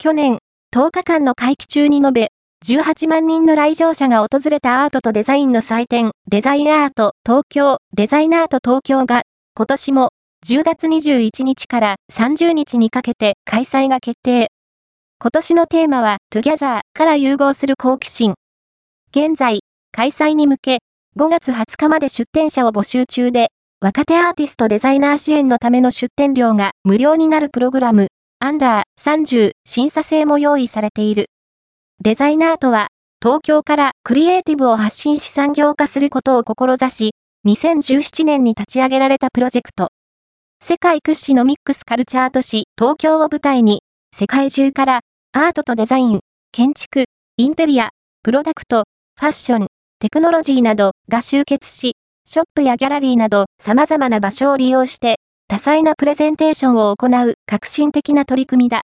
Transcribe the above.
去年、10日間の会期中に延べ、18万人の来場者が訪れたアートとデザインの祭典、デザインアート東京、デザイナート東京が、今年も10月21日から30日にかけて開催が決定。今年のテーマは、 together から融合する好奇心。現在、開催に向け、5月20日まで出展者を募集中で、若手アーティストデザイナー支援のための出展料が無料になるプログラム、アンダー30審査制も用意されている。デザイナーとは、東京からクリエイティブを発信し産業化することを志し、2017年に立ち上げられたプロジェクト。世界屈指のミックスカルチャー都市東京を舞台に、世界中からアートとデザイン、建築、インテリア、プロダクト、ファッション、テクノロジーなどが集結し、ショップやギャラリーなど様々な場所を利用して多彩なプレゼンテーションを行う革新的な取り組みだ。